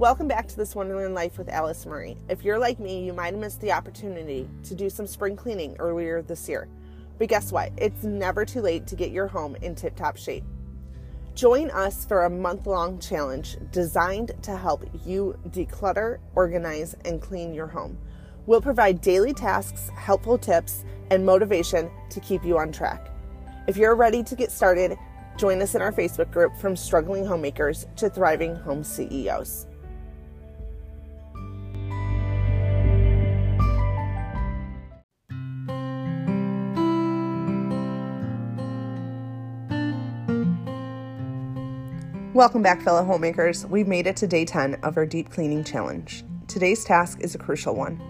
Welcome back to this Wonderland Life with Alice Marie. If you're like me, you might have missed the opportunity to do some spring cleaning earlier this year. But guess what? It's never too late to get your home in tip top shape. Join us for a month long challenge designed to help you declutter, organize, and clean your home. We'll provide daily tasks, helpful tips, and motivation to keep you on track. If you're ready to get started, join us in our Facebook group from struggling homemakers to thriving home CEOs. Welcome back, fellow homemakers. We've made it to day 10 of our deep cleaning challenge. Today's task is a crucial one.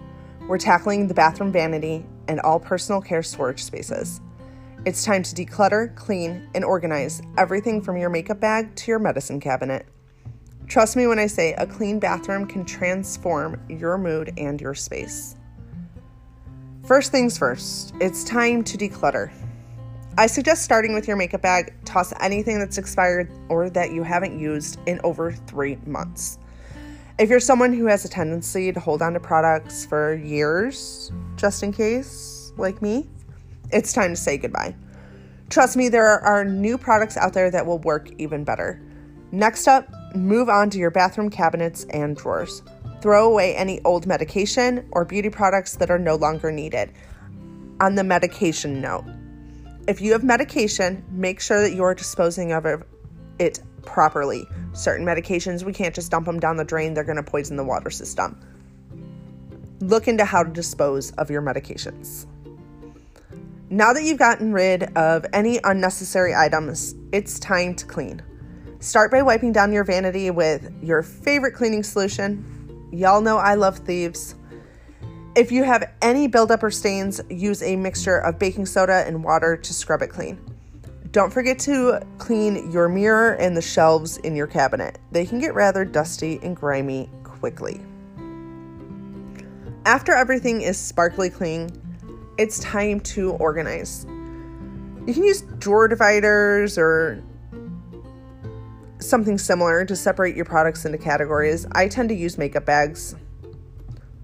We're tackling the bathroom vanity and all personal care storage spaces. It's time to declutter, clean, and organize everything from your makeup bag to your medicine cabinet. Trust me when I say a clean bathroom can transform your mood and your space. First things first, it's time to declutter. I suggest starting with your makeup bag. Toss anything that's expired or that you haven't used in over three months. If you're someone who has a tendency to hold on to products for years, just in case, like me, it's time to say goodbye. Trust me, there are new products out there that will work even better. Next up, move on to your bathroom cabinets and drawers. Throw away any old medication or beauty products that are no longer needed. On the medication note, if you have medication, make sure that you're disposing of it properly. Certain medications, we can't just dump them down the drain, they're going to poison the water system. Look into how to dispose of your medications. Now that you've gotten rid of any unnecessary items, it's time to clean. Start by wiping down your vanity with your favorite cleaning solution. Y'all know I love thieves. If you have any buildup or stains, use a mixture of baking soda and water to scrub it clean. Don't forget to clean your mirror and the shelves in your cabinet. They can get rather dusty and grimy quickly. After everything is sparkly clean, it's time to organize. You can use drawer dividers or something similar to separate your products into categories. I tend to use makeup bags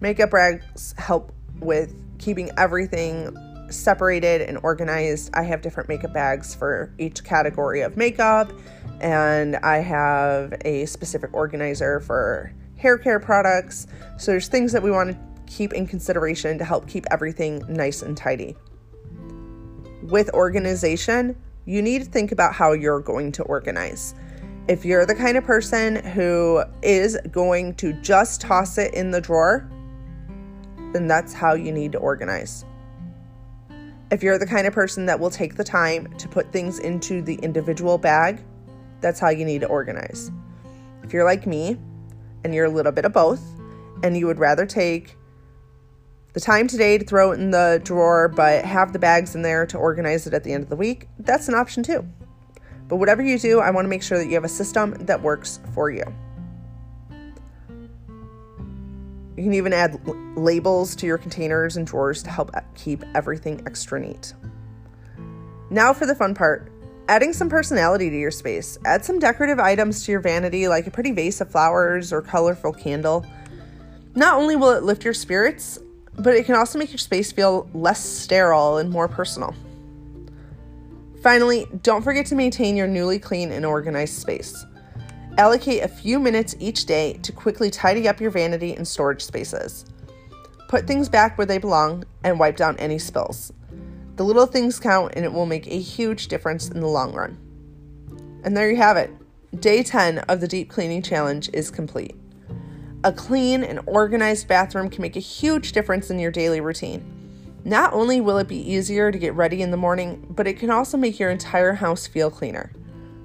Makeup bags help with keeping everything separated and organized. I have different makeup bags for each category of makeup, and I have a specific organizer for hair care products. So there's things that we want to keep in consideration to help keep everything nice and tidy. With organization, you need to think about how you're going to organize. If you're the kind of person who is going to just toss it in the drawer, then that's how you need to organize. If you're the kind of person that will take the time to put things into the individual bag, that's how you need to organize. If you're like me and you're a little bit of both, and you would rather take the time today to throw it in the drawer, but have the bags in there to organize it at the end of the week, that's an option too. But whatever you do, I want to make sure that you have a system that works for you. You can even add l- labels to your containers and drawers to help uh, keep everything extra neat. Now for the fun part adding some personality to your space. Add some decorative items to your vanity, like a pretty vase of flowers or colorful candle. Not only will it lift your spirits, but it can also make your space feel less sterile and more personal. Finally, don't forget to maintain your newly clean and organized space. Allocate a few minutes each day to quickly tidy up your vanity and storage spaces. Put things back where they belong and wipe down any spills. The little things count and it will make a huge difference in the long run. And there you have it. Day 10 of the Deep Cleaning Challenge is complete. A clean and organized bathroom can make a huge difference in your daily routine. Not only will it be easier to get ready in the morning, but it can also make your entire house feel cleaner.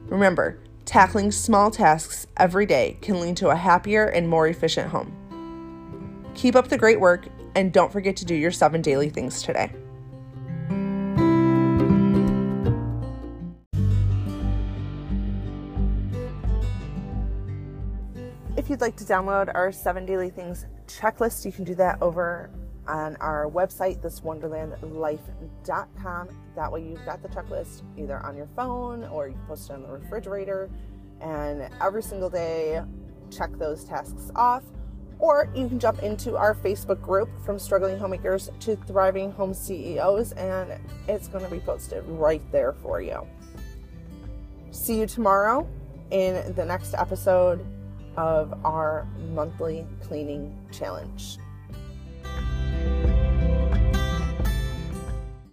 Remember, Tackling small tasks every day can lead to a happier and more efficient home. Keep up the great work and don't forget to do your seven daily things today. If you'd like to download our seven daily things checklist, you can do that over on our website, thiswonderlandlife.com. That way, you've got the checklist either on your phone or you post it on the refrigerator. And every single day, check those tasks off. Or you can jump into our Facebook group from struggling homemakers to thriving home CEOs, and it's going to be posted right there for you. See you tomorrow in the next episode of our monthly cleaning challenge.